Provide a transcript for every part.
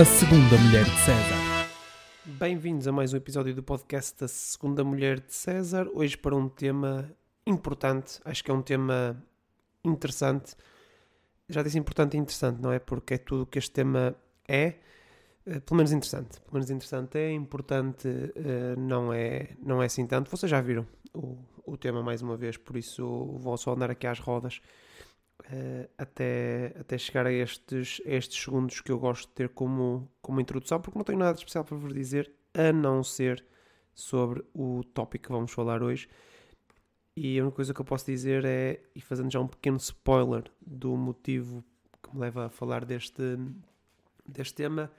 A Segunda Mulher de César. Bem-vindos a mais um episódio do podcast da Segunda Mulher de César. Hoje para um tema importante, acho que é um tema interessante. Já disse importante e interessante, não é? Porque é tudo o que este tema é, eh, pelo menos interessante. Pelo menos interessante é, importante eh, não é, não é assim tanto. Vocês já viram o, o tema mais uma vez, por isso vou só andar aqui às rodas uh, até, até chegar a estes, a estes segundos que eu gosto de ter como, como introdução, porque não tenho nada de especial para vos dizer, a não ser sobre o tópico que vamos falar hoje. E a única coisa que eu posso dizer é, e fazendo já um pequeno spoiler do motivo que me leva a falar deste, deste tema,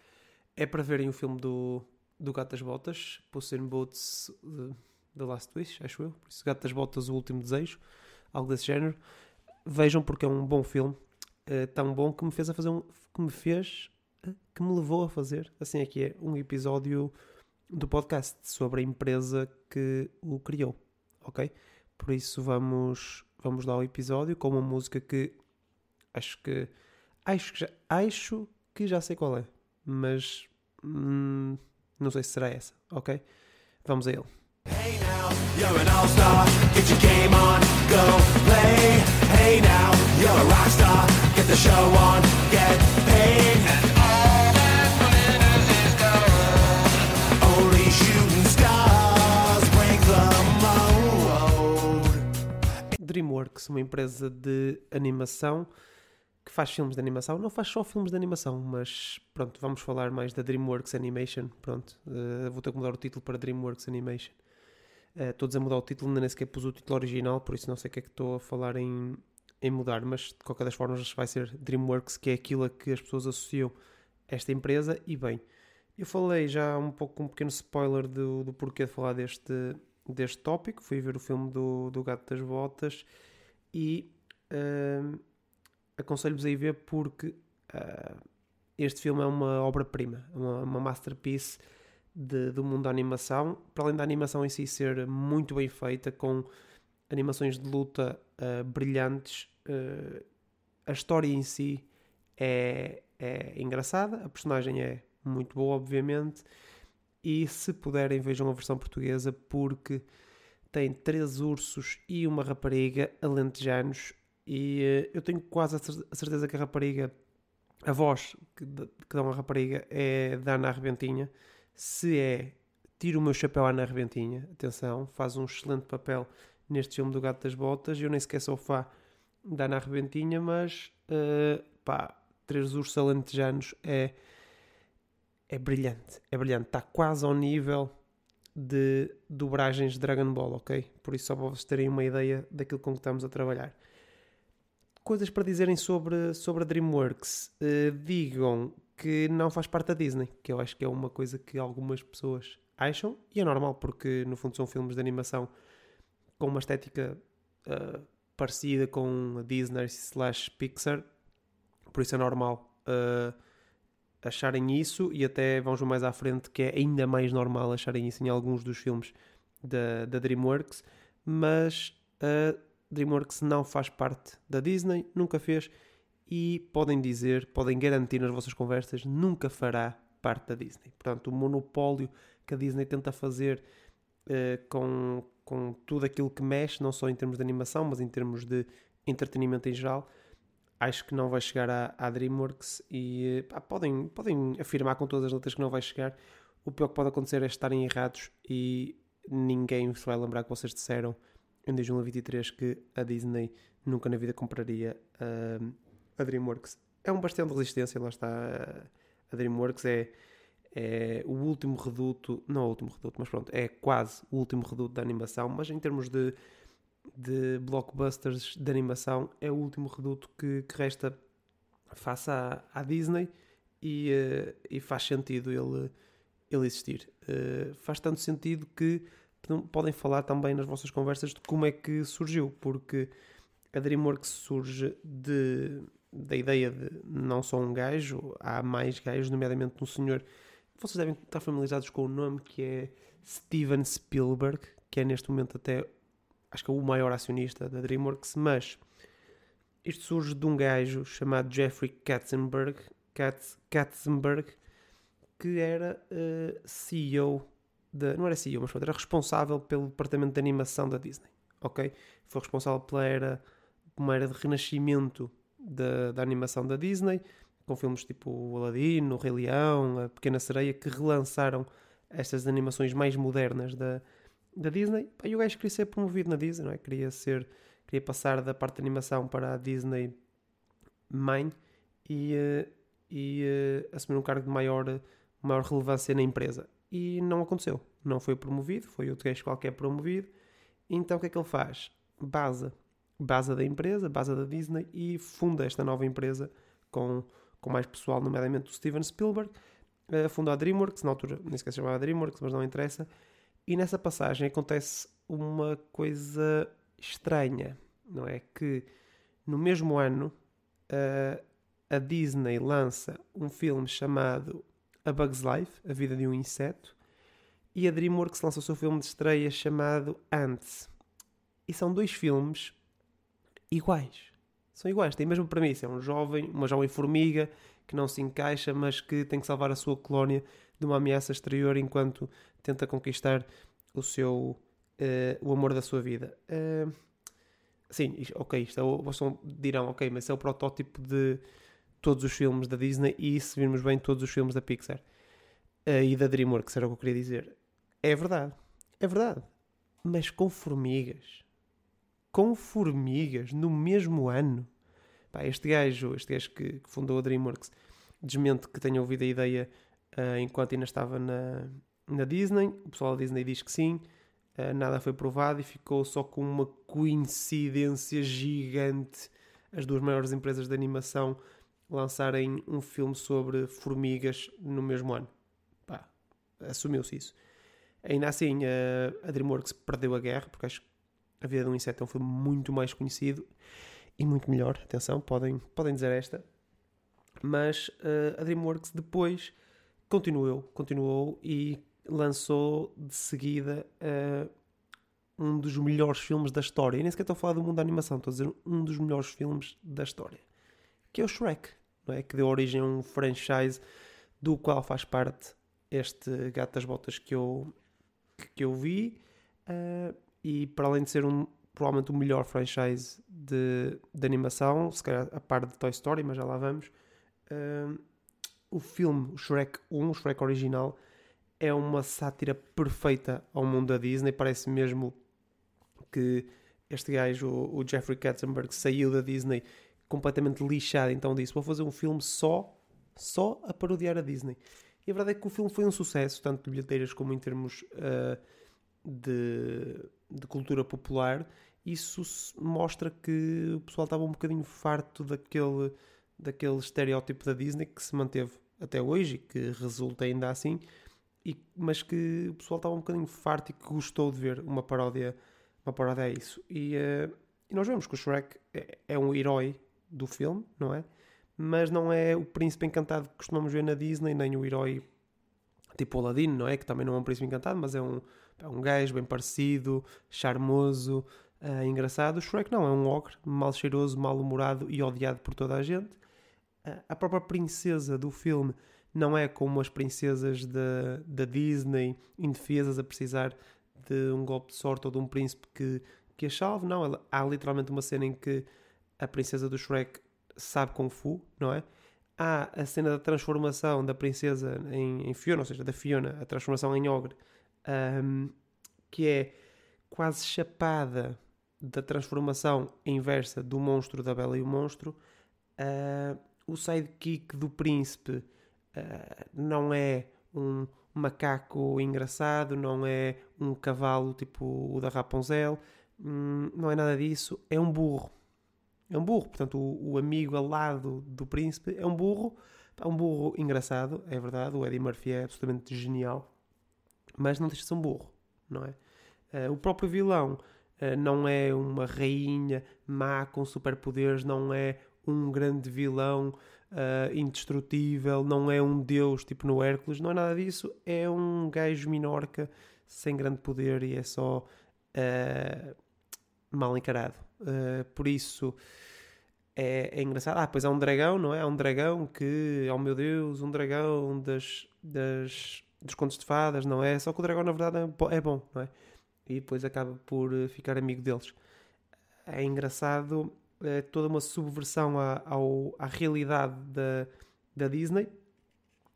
é para verem o filme do, do Gato das Botas, Puss in Boots uh, The Last Wish, acho eu. Por isso, Gato das Botas, O Último Desejo, algo desse género. Vejam porque é um bom filme, uh, tão bom que me fez a fazer um, que me fez, uh, que me levou a fazer, assim é que é, um episódio do podcast sobre a empresa que o criou, ok? Por isso vamos, vamos dar o episódio com uma música que acho que acho que já, acho que já sei qual é, mas hum, não sei se será essa, ok? Vamos a ele. Hey now, Hey now, you're a rock star, get the show on, get paid. And all that is gold. Only shooting stars break the mold. DreamWorks, uma empresa de animação que faz filmes de animação, não faz só filmes de animação, mas pronto, vamos falar mais da DreamWorks Animation. Pronto, uh, vou ter que mudar o título para DreamWorks Animation. Uh, estou a mudar o título, ainda nem sequer pus o título original, por isso não sei o que é que estou a falar em, em mudar, mas de qualquer das formas vai ser DreamWorks, que é aquilo a que as pessoas associam esta empresa. E bem, eu falei já um pouco um pequeno spoiler do, do porquê de falar deste, deste tópico. Fui ver o filme do, do Gato das Botas e uh, aconselho-vos a ir ver porque uh, este filme é uma obra-prima, uma, uma masterpiece de, do mundo da animação, para além da animação em si ser muito bem feita, com animações de luta uh, brilhantes, uh, a história em si é, é engraçada, a personagem é muito boa, obviamente, e se puderem vejam a versão portuguesa porque tem três ursos e uma rapariga alentejanos e uh, eu tenho quase a certeza que a rapariga, a voz que, que uma rapariga é da Ana Arrebentinha, se é Tiro o meu chapéu à Ana Rebentinha, atenção, faz um excelente papel neste filme do Gato das Botas. Eu nem sequer sou fã da Ana Rebentinha, mas uh, pá, Três Ursos Alentejanos é, é brilhante, é brilhante, está quase ao nível de dobragens de Dragon Ball, ok? Por isso, só para vocês terem uma ideia daquilo com que estamos a trabalhar. Coisas para dizerem sobre, sobre a DreamWorks. Uh, digam que não faz parte da Disney, que eu acho que é uma coisa que algumas pessoas acham, e é normal, porque no fundo são filmes de animação com uma estética uh, parecida com a Disney slash Pixar, por isso é normal uh, acharem isso, e até vamos mais à frente que é ainda mais normal acharem isso em alguns dos filmes da, da DreamWorks, mas a DreamWorks não faz parte da Disney, nunca fez, e podem dizer, podem garantir nas vossas conversas, nunca fará parte da Disney. Portanto, o monopólio que a Disney tenta fazer uh, com, com tudo aquilo que mexe, não só em termos de animação, mas em termos de entretenimento em geral, acho que não vai chegar à, à DreamWorks e pá, podem, podem afirmar com todas as letras que não vai chegar. O pior que pode acontecer é estarem errados e ninguém se vai lembrar que vocês disseram em 2023 que a Disney nunca na vida compraria uh, a DreamWorks é um bastião de resistência, lá está. A DreamWorks é, é o último reduto, não o último reduto, mas pronto, é quase o último reduto da animação, mas em termos de, de blockbusters de animação, é o último reduto que, que resta face à, à Disney e, uh, e, faz sentido ele, ele existir. Uh, faz tanto sentido que podem falar também nas vossas conversas de como é que surgiu, porque a DreamWorks surge de da ideia de não só um gajo, há mais gajos, nomeadamente um senhor. Vocês devem estar familiarizados com o nome que é Steven Spielberg, que é neste momento até acho que é o maior acionista da DreamWorks, mas isto surge de um gajo chamado Jeffrey Katzenberg, Katz, Katzenberg que era uh, CEO, de, não era CEO, mas era responsável pelo departamento de animação da Disney, ok? Foi responsável pela era, uma era de renascimento da, da animação da Disney, com filmes tipo o Aladdin, o Rei Leão, a Pequena Sereia, que relançaram estas animações mais modernas da, da Disney. E o gajo queria ser promovido na Disney, não é? Queria ser, queria passar da parte de animação para a Disney mãe e, eh, e uh, assumir um cargo de maior, maior relevância na empresa. E não aconteceu. Não foi promovido, foi outro gajo qualquer promovido. Então o que é que ele faz? Basa, basa da empresa, basa da Disney e funda esta nova empresa com, com mais pessoal, nomeadamente o Steven Spielberg. Uh, fundou a DreamWorks, na altura nem sequer se chamava DreamWorks, mas não interessa. E nessa passagem acontece uma coisa estranha, não é? Que no mesmo ano uh, a Disney lança um filme chamado A Bug's Life, A Vida de um Inseto, e a DreamWorks lança o seu filme de estreia chamado Ants. E são dois filmes iguais. São iguais, têm a mesma premissa. É um jovem, uma jovem formiga que não se encaixa, mas que tem que salvar a sua colónia de uma ameaça exterior enquanto tenta conquistar o seu uh, o amor da sua vida. Uh, sim, ok, isto é, vocês dirão, ok, mas é o protótipo de todos os filmes da Disney e se virmos bem todos os filmes da Pixar uh, e da DreamWorks, era o que eu queria dizer. É verdade, é verdade, mas com formigas, com formigas no mesmo ano. Pá, este gajo, este gajo que, que fundou a DreamWorks, desmente que tenha ouvido a ideia uh, enquanto ainda estava na, na Disney. O pessoal da Disney diz que sim, uh, nada foi provado e ficou só com uma coincidência gigante as duas maiores empresas de animação lançarem um filme sobre formigas no mesmo ano. Pá, assumiu-se isso. Ainda assim, uh, a DreamWorks perdeu a guerra, porque acho que A Vida de um Inseto é um filme muito mais conhecido e muito melhor. Atenção, podem, podem dizer esta. Mas uh, a DreamWorks depois continuou, continuou e lançou de seguida uh, um dos melhores filmes da história. E nem sequer estou a falar do mundo da animação, estou a dizer um dos melhores filmes da história. Que é o Shrek, não é? Que deu origem a um franchise do qual faz parte este Gato das Botas que eu, que eu vi. Uh, e para além de ser um, provavelmente o melhor franchise de, de animação, se calhar a par de Toy Story, mas já lá vamos. Uh, o filme, Shrek 1, o Shrek original, é uma sátira perfeita ao mundo da Disney. Parece mesmo que este gajo, o Jeffrey Katzenberg, saiu da Disney completamente lixado. Então disse: Vou fazer um filme só, só a parodiar a Disney. E a verdade é que o filme foi um sucesso, tanto de bilheteiras como em termos uh, de, de cultura popular. Isso mostra que o pessoal estava um bocadinho farto daquele daquele estereótipo da Disney que se manteve até hoje e que resulta ainda assim, e, mas que o pessoal estava um bocadinho farto e que gostou de ver uma paródia, uma paródia a isso. E, uh, e nós vemos que o Shrek é, é, um herói do filme, não é? Mas não é o príncipe encantado que costumamos ver na Disney, nem o herói tipo Aladdin, não é? Que também não é um príncipe encantado, mas é um, um gajo bem parecido, charmoso, uh, engraçado. O Shrek não, é um ogre, mal cheiroso, mal-humorado e odiado por toda a gente a própria princesa do filme não é como as princesas da, da Disney, indefesas a precisar de um golpe de sorte ou de um príncipe que, que a salve. Não, ela, há literalmente uma cena em que a princesa do Shrek sabe Kung Fu, não é? Há a cena da transformação da princesa em, em Fiona, ou seja, da Fiona, a transformação em ogre, um, que é quase chapada da transformação inversa do monstro da Bela e o Monstro. Uh, o sidekick do príncipe uh, não é um macaco engraçado, não é um cavalo tipo o da Rapunzel, hum, não é nada disso, é um burro. É um burro, portanto, o, o amigo alado do príncipe é um burro, é um burro engraçado, é verdade, o Eddie Murphy é absolutamente genial, mas não deixa de ser um burro, não é? Uh, o próprio vilão uh, não é uma rainha má com superpoderes, não é um grande vilão uh, indestrutível, não é um deus tipo no Hércules, não é nada disso, é um gajo minorca sem grande poder e é só mal encarado. Por isso, é, é engraçado. Ah, pois há um dragão, não é? Há um dragão que, oh meu Deus, um dragão das, das, dos contos de fadas, não é? Só que o dragão, na verdade, é, é bom, não é? E depois acaba por eh, ficar amigo deles. É engraçado, é toda uma subversão à, ao, à realidade da, da Disney,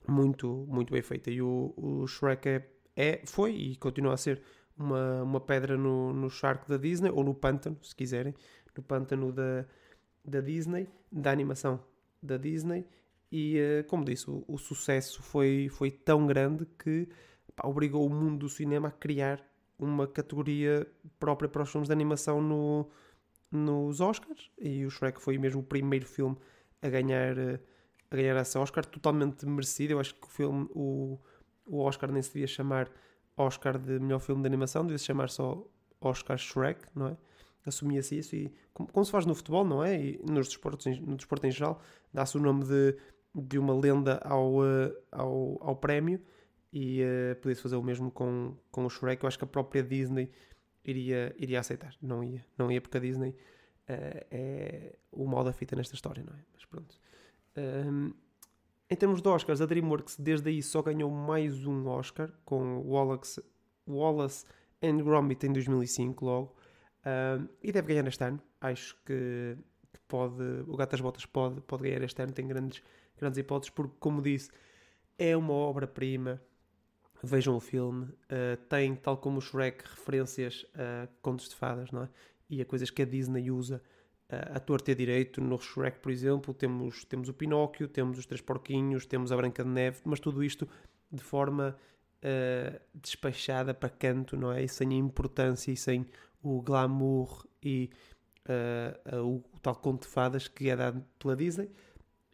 muito, muito bem feita. E o, o Shrek é, é, foi e continua a ser uma, uma pedra no, no charco da Disney, ou no pântano, se quiserem, no pântano da, da Disney, da animação da Disney, e eh, como disse, o, o sucesso foi, foi tão grande que pá, obrigou o mundo do cinema a criar uma categoria própria para os filmes de animação no, nos Oscars, e o Shrek foi mesmo o primeiro filme a ganhar, eh, a ganhar esse Oscar, totalmente merecido. Eu acho que o filme, o, o Oscar nem se devia chamar Oscar de melhor filme de animação, devia se chamar só Oscar Shrek, não é? assumia-se isso e como, como, se faz no futebol, não é? E nos desportos, no desporto em geral, dá-se o nome de, de uma lenda ao, uh, ao, ao prémio e uh, podia-se fazer o mesmo com, com o Shrek. Eu acho que a própria Disney iria, iria aceitar. Não ia, não ia porque a Disney uh, é o mal da fita nesta história, não é? Mas pronto. Um, em termos de Oscars, a DreamWorks desde aí só ganhou mais um Oscar com Wallace, Wallace and Gromit em 2005 logo. Uh, e deve ganhar este ano. Acho que, que, pode. O Gato das Botas pode, pode ganhar este ano. Tem grandes, grandes hipóteses, porque, como disse, é uma obra-prima. Vejam o filme. Uh, tem, tal como o Shrek, referências a contos de fadas, não é? E a coisas que a Disney usa uh, a torta e direito. No Shrek, por exemplo, temos, temos o Pinóquio, temos os Três Porquinhos, temos a Branca de Neve, mas tudo isto de forma uh, despachada para canto, não é? E sem a importância e sem o glamour e uh, o, tal conto de fadas que é dado pela Disney.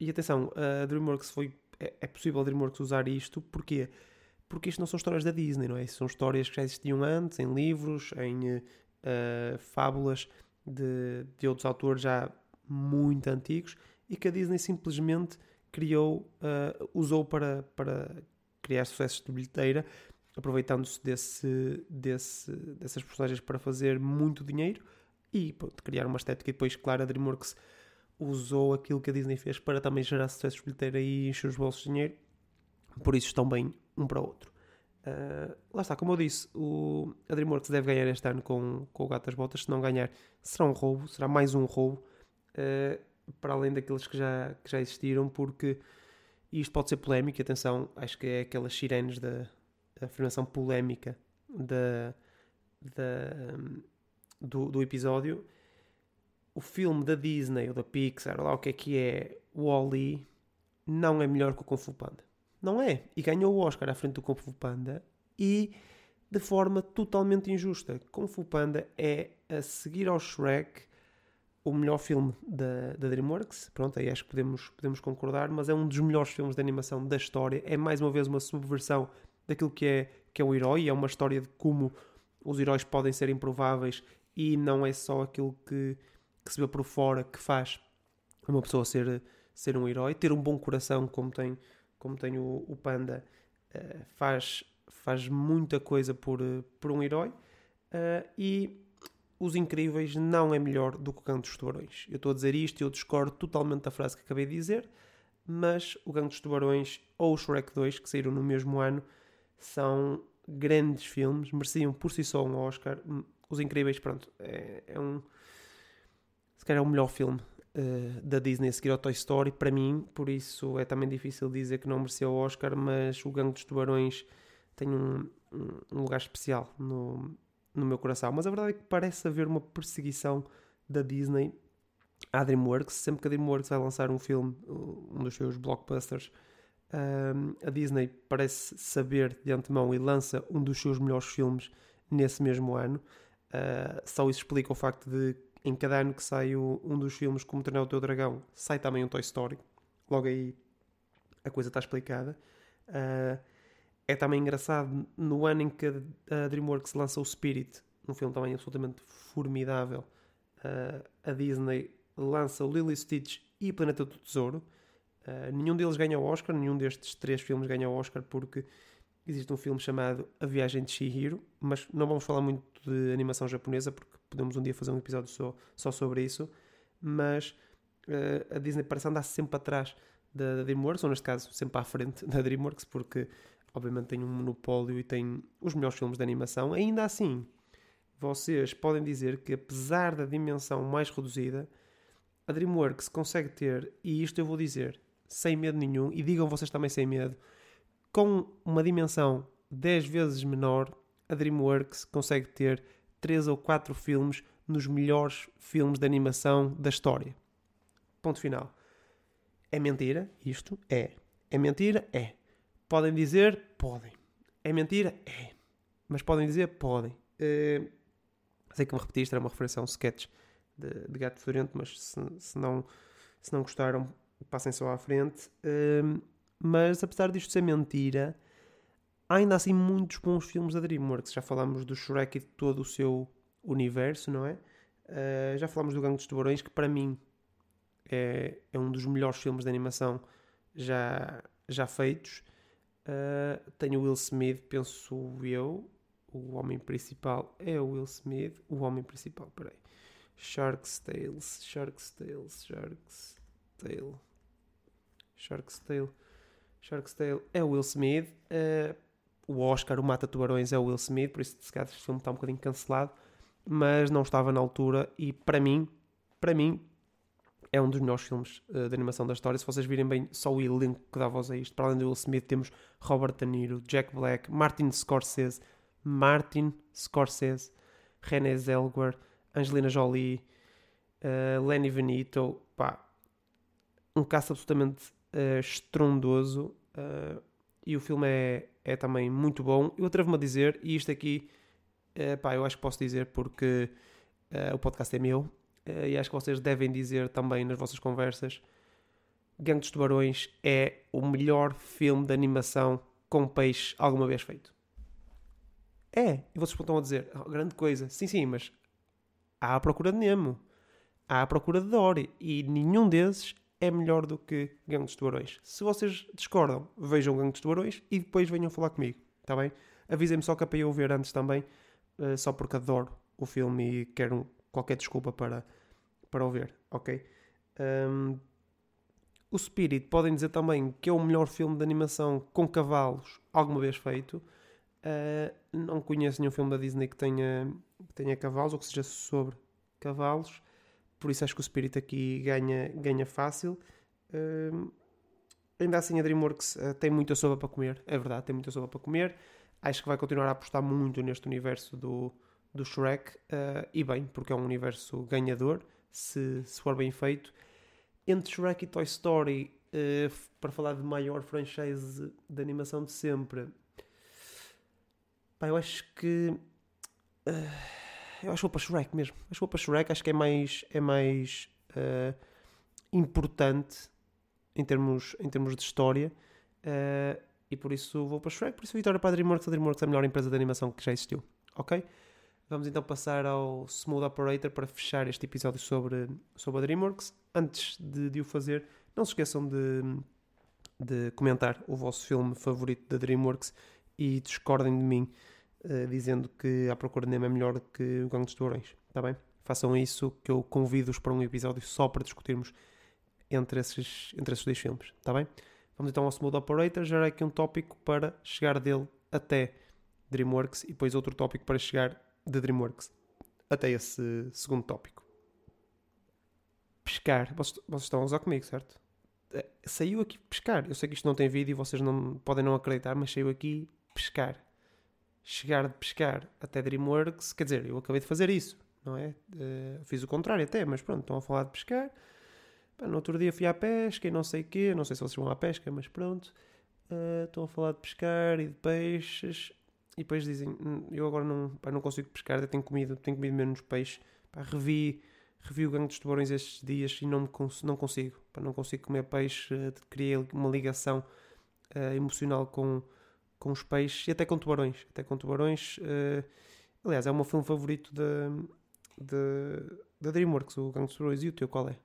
E atenção, a DreamWorks foi. É, é possível a DreamWorks usar isto, porquê? Porque isto não são histórias da Disney, não é? São histórias que já existiam antes, em livros, em uh, fábulas de, de outros autores já muito antigos e que a Disney simplesmente criou, uh, usou para, para criar sucessos de bilheteira aproveitando-se desse, desse, dessas personagens para fazer muito dinheiro e pronto, criar uma estética. E depois, claro, a DreamWorks usou aquilo que a Disney fez para também gerar sucesso de bilheteira e encher os bolsos de dinheiro. Por isso estão bem um para o outro. Uh, lá está, como eu disse, o, a DreamWorks deve ganhar este ano com, com o Gato das Botas. Se não ganhar, será um roubo, será mais um roubo, uh, para além daqueles que já, que já existiram, porque isto pode ser polémico. Atenção, acho que é aquelas sirenes da, afirmação polémica da, do, do episódio, o filme da Disney ou da Pixar, ou lá o que é que é, Wall-E, não é melhor que o Kung Fu Panda. Não é. E ganhou o Oscar à frente do Kung Fu Panda e de forma totalmente injusta. Kung Fu Panda é, a seguir ao Shrek, o melhor filme da, da DreamWorks. Pronto, aí acho que podemos, podemos concordar, mas é um dos melhores filmes de animação da história. É mais uma vez uma subversão daquilo que é, que é o herói, é uma história de como os heróis podem ser improváveis e não é só aquilo que, que se vê por fora que faz uma pessoa ser, ser um herói. Ter um bom coração, como tem, como tem o, o Panda, uh, faz, faz muita coisa por, por um herói. Uh, e Os Incríveis não é melhor do que o Canto dos Tubarões. Eu estou a dizer isto e eu discordo totalmente da frase que acabei de dizer, mas o Gangue dos Tubarões ou o Shrek 2, que saíram no mesmo ano, são grandes filmes, mereciam por si só um Oscar. Os Incríveis, pronto, é, é um. Se calhar é o melhor filme uh, da Disney a seguir ao Toy Story, para mim, por isso é também difícil dizer que não mereceu o Oscar, mas o Gangue dos Tubarões tem um, um lugar especial no, no meu coração. Mas a verdade é que parece haver uma perseguição da Disney à DreamWorks. Sempre que a DreamWorks vai lançar um filme, um dos seus blockbusters, um, a Disney parece saber de antemão e lança um dos seus melhores filmes nesse mesmo ano. Uh, só isso explica o facto de, em cada ano que sai um dos filmes, como Treinar o Teu Dragão, sai também um Toy Story. Logo aí a coisa está explicada. Uh, é também engraçado, no ano em que a DreamWorks lança o Spirit, um filme também absolutamente formidável, uh, a Disney lança o Lily Stitch e Planeta do Tesouro. Uh, nenhum deles ganha o Oscar, nenhum destes três filmes ganha o Oscar porque existe um filme chamado A Viagem de Shihiro, mas não vamos falar muito de animação japonesa porque podemos um dia fazer um episódio só, só sobre isso. Mas uh, a Disney parece andar sempre atrás da, da DreamWorks, ou neste caso sempre à frente da DreamWorks, porque obviamente tem um monopólio e tem os melhores filmes de animação. Ainda assim, vocês podem dizer que apesar da dimensão mais reduzida, a DreamWorks consegue ter, e isto eu vou dizer sem medo nenhum, e digam vocês também sem medo, com uma dimensão 10 vezes menor, a DreamWorks consegue ter 3 ou 4 filmes nos melhores filmes de animação da história. Ponto final. É mentira? Isto é. É mentira? É. Podem dizer? Podem. É mentira? É. Mas podem dizer? Podem. Uh, sei que me repeti, isto era uma referência a um sketch de, de Gato Fedorento, mas se, se, não, se não gostaram, passem só à frente. Uh, mas apesar disto ser mentira, há ainda assim muitos bons filmes da DreamWorks. Já falámos do Shrek e de todo o seu universo, não é? Uh, já falámos do Gangue dos Tubarões, que para mim é, é um dos melhores filmes de animação já, já feitos. Uh, tem o Will Smith, penso eu. O homem principal é o Will Smith. O homem principal, peraí. Shark's Tales, Shark's Tales, Shark's Tale. Shark's Tale. Shark's Tale é o Will Smith. Uh, o Oscar, o Mata Tubarões, é o Will Smith, por isso se calhar este filme está um bocadinho cancelado. Mas não estava na altura e para mim, para mim, é um dos melhores filmes uh, de animação da história. Se vocês virem bem só o elenco que dá voz a isto, para além do Will Smith, temos Robert De Niro, Jack Black, Martin Scorsese, Martin Scorsese, René Zellweger, Angelina Jolie, uh, Lenny Benito, pá, um caso absolutamente uh, estrondoso uh, e o filme é, é também muito bom. Eu atrevo-me a dizer, e isto aqui, uh, pá, eu acho que posso dizer porque o podcast é meu uh, e acho que vocês devem dizer também nas vossas conversas, Gangue dos Tubarões é o melhor filme de animação com peixe alguma vez feito. É, e vocês estão a dizer, oh, grande coisa, sim, sim, mas há a procura de Nemo, há a procura de Dory, e nenhum desses é melhor do que Gangue dos Tubarões. Se vocês discordam, vejam Gangue dos Tubarões e depois venham falar comigo, está bem? Avisem-me só que é para eu ver antes também, uh, só porque adoro o filme e quero qualquer desculpa para, para o ver, ok? Um, o Spirit podem dizer também que é o melhor filme de animação com cavalos alguma vez feito. Uh, não conheço nenhum filme da Disney que tenha, que tenha cavalos ou que seja sobre cavalos, por isso acho que o Spirit aqui ganha, ganha fácil. Uh, ainda assim, a Dreamworks uh, tem muita sopa para comer, é verdade, tem muita sopa para comer. Acho que vai continuar a apostar muito neste universo do, do Shrek, uh, e bem, porque é um universo ganhador, se, se for bem feito. Entre Shrek e Toy Story, uh, para falar de maior franchise de animação de sempre, pá, eu acho que. Uh, eu acho que vou para Shrek mesmo. Acho que vou para Shrek, acho que é mais, é mais importante em termos, em termos de história. e por isso vou para Shrek. Por isso, vitória para a Dreamworks. A Dreamworks é a melhor empresa de animação que já existiu. Ok? Vamos então passar ao Smooth Operator para fechar este episódio sobre, sobre a DreamWorks. Antes de, de o fazer, não se esqueçam de, de comentar o vosso filme favorito da DreamWorks e discordem de mim uh, dizendo que A Procura de Nemo é melhor que O Gangue dos Tubarões. Está bem? Façam isso que eu convido-os para um episódio só para discutirmos entre esses, entre esses dois filmes. Está bem? Vamos então ao Smooth Operator. Já aqui um tópico para chegar dele até DreamWorks e depois outro tópico para chegar de DreamWorks até esse segundo tópico. Pescar. Vocês, vocês estão a usar comigo, certo? É, saiu aqui pescar. Eu sei que isto não tem vídeo e vocês não, podem não acreditar, mas saiu aqui pescar. Chegar de pescar até DreamWorks, quer dizer, eu acabei de fazer isso, não é? Uh, fiz o contrário até, mas pronto, estão a falar de pescar. no outro dia fui à pesca e não sei o quê, não sei se vocês vão à pesca, mas pronto. Uh, estão a falar de pescar e de peixes e depois dizem, hum, eu agora não, pá, não consigo pescar, tenho comido, tenho comido menos peixe, pá, revi, revi o gangue dos tubarões estes dias e não, cons não consigo, pá, não consigo comer peixe, uh, criei uma ligação uh, emocional com, com os peixes e até com tubarões, até com tubarões, uh, aliás, é o meu filme favorito da, DreamWorks, o dos tubarões, e o teu qual é?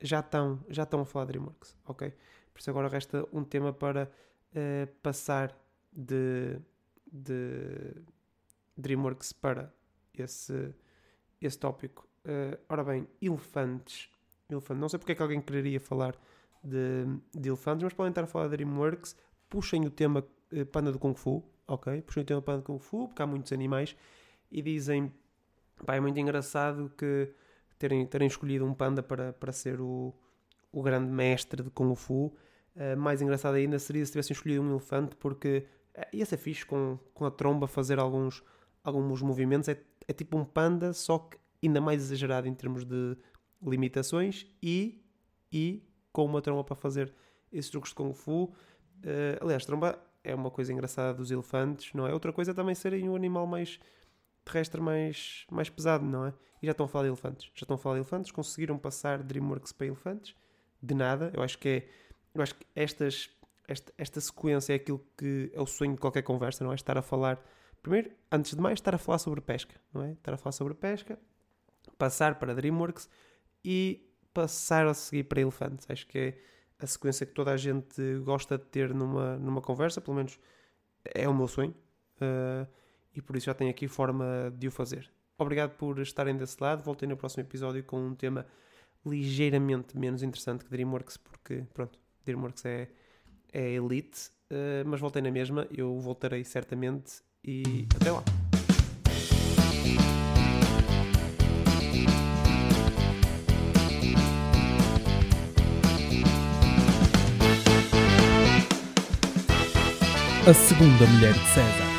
Já estão, já estão a falar de DreamWorks, ok? Por isso agora resta um tema para passar de de DreamWorks para esse, esse tópico. Uh, ora bem, elefantes. elefante. Não sei porque é que alguém quereria falar de, de elefantes, mas podem estar a falar de DreamWorks. Puxem o tema panda do Kung Fu, ok? Puxem o tema panda do Kung Fu, porque há muitos animais, e dizem, pá, é muito engraçado que terem, terem escolhido um panda para, para ser o, o grande mestre de Kung Fu. Uh, mais engraçado ainda seria se tivessem escolhido um elefante, porque uh, ia ser fixe com, com a tromba fazer alguns, alguns movimentos. É, é tipo um panda, só que ainda mais exagerado em termos de limitações e, e com uma tromba para fazer esses truques de Kung Fu. Uh, aliás, tromba é uma coisa engraçada dos elefantes, não é? Outra coisa é também serem um animal mais terrestre mais, mais pesado, não é? E já estão a falar de elefantes. Já estão a falar de elefantes, conseguiram passar DreamWorks para elefantes. De nada. Eu acho que é. Eu acho que estas, esta, esta sequência é aquilo que é o sonho de qualquer conversa, não é? Estar a falar. Primeiro, antes de mais, estar a falar sobre pesca, não é? Estar a falar sobre pesca, passar para DreamWorks e passar a seguir para elefantes. Acho que é a sequência que toda a gente gosta de ter numa, numa conversa, pelo menos é o meu sonho. Uh, e por isso já tenho aqui forma de o fazer. Obrigado por estarem desse lado. Voltei no próximo episódio com um tema ligeiramente menos interessante que Dreamworks, porque, pronto, Dreamworks é, é elite, uh, mas voltei na mesma. Eu voltarei certamente e até lá. A segunda mulher de César.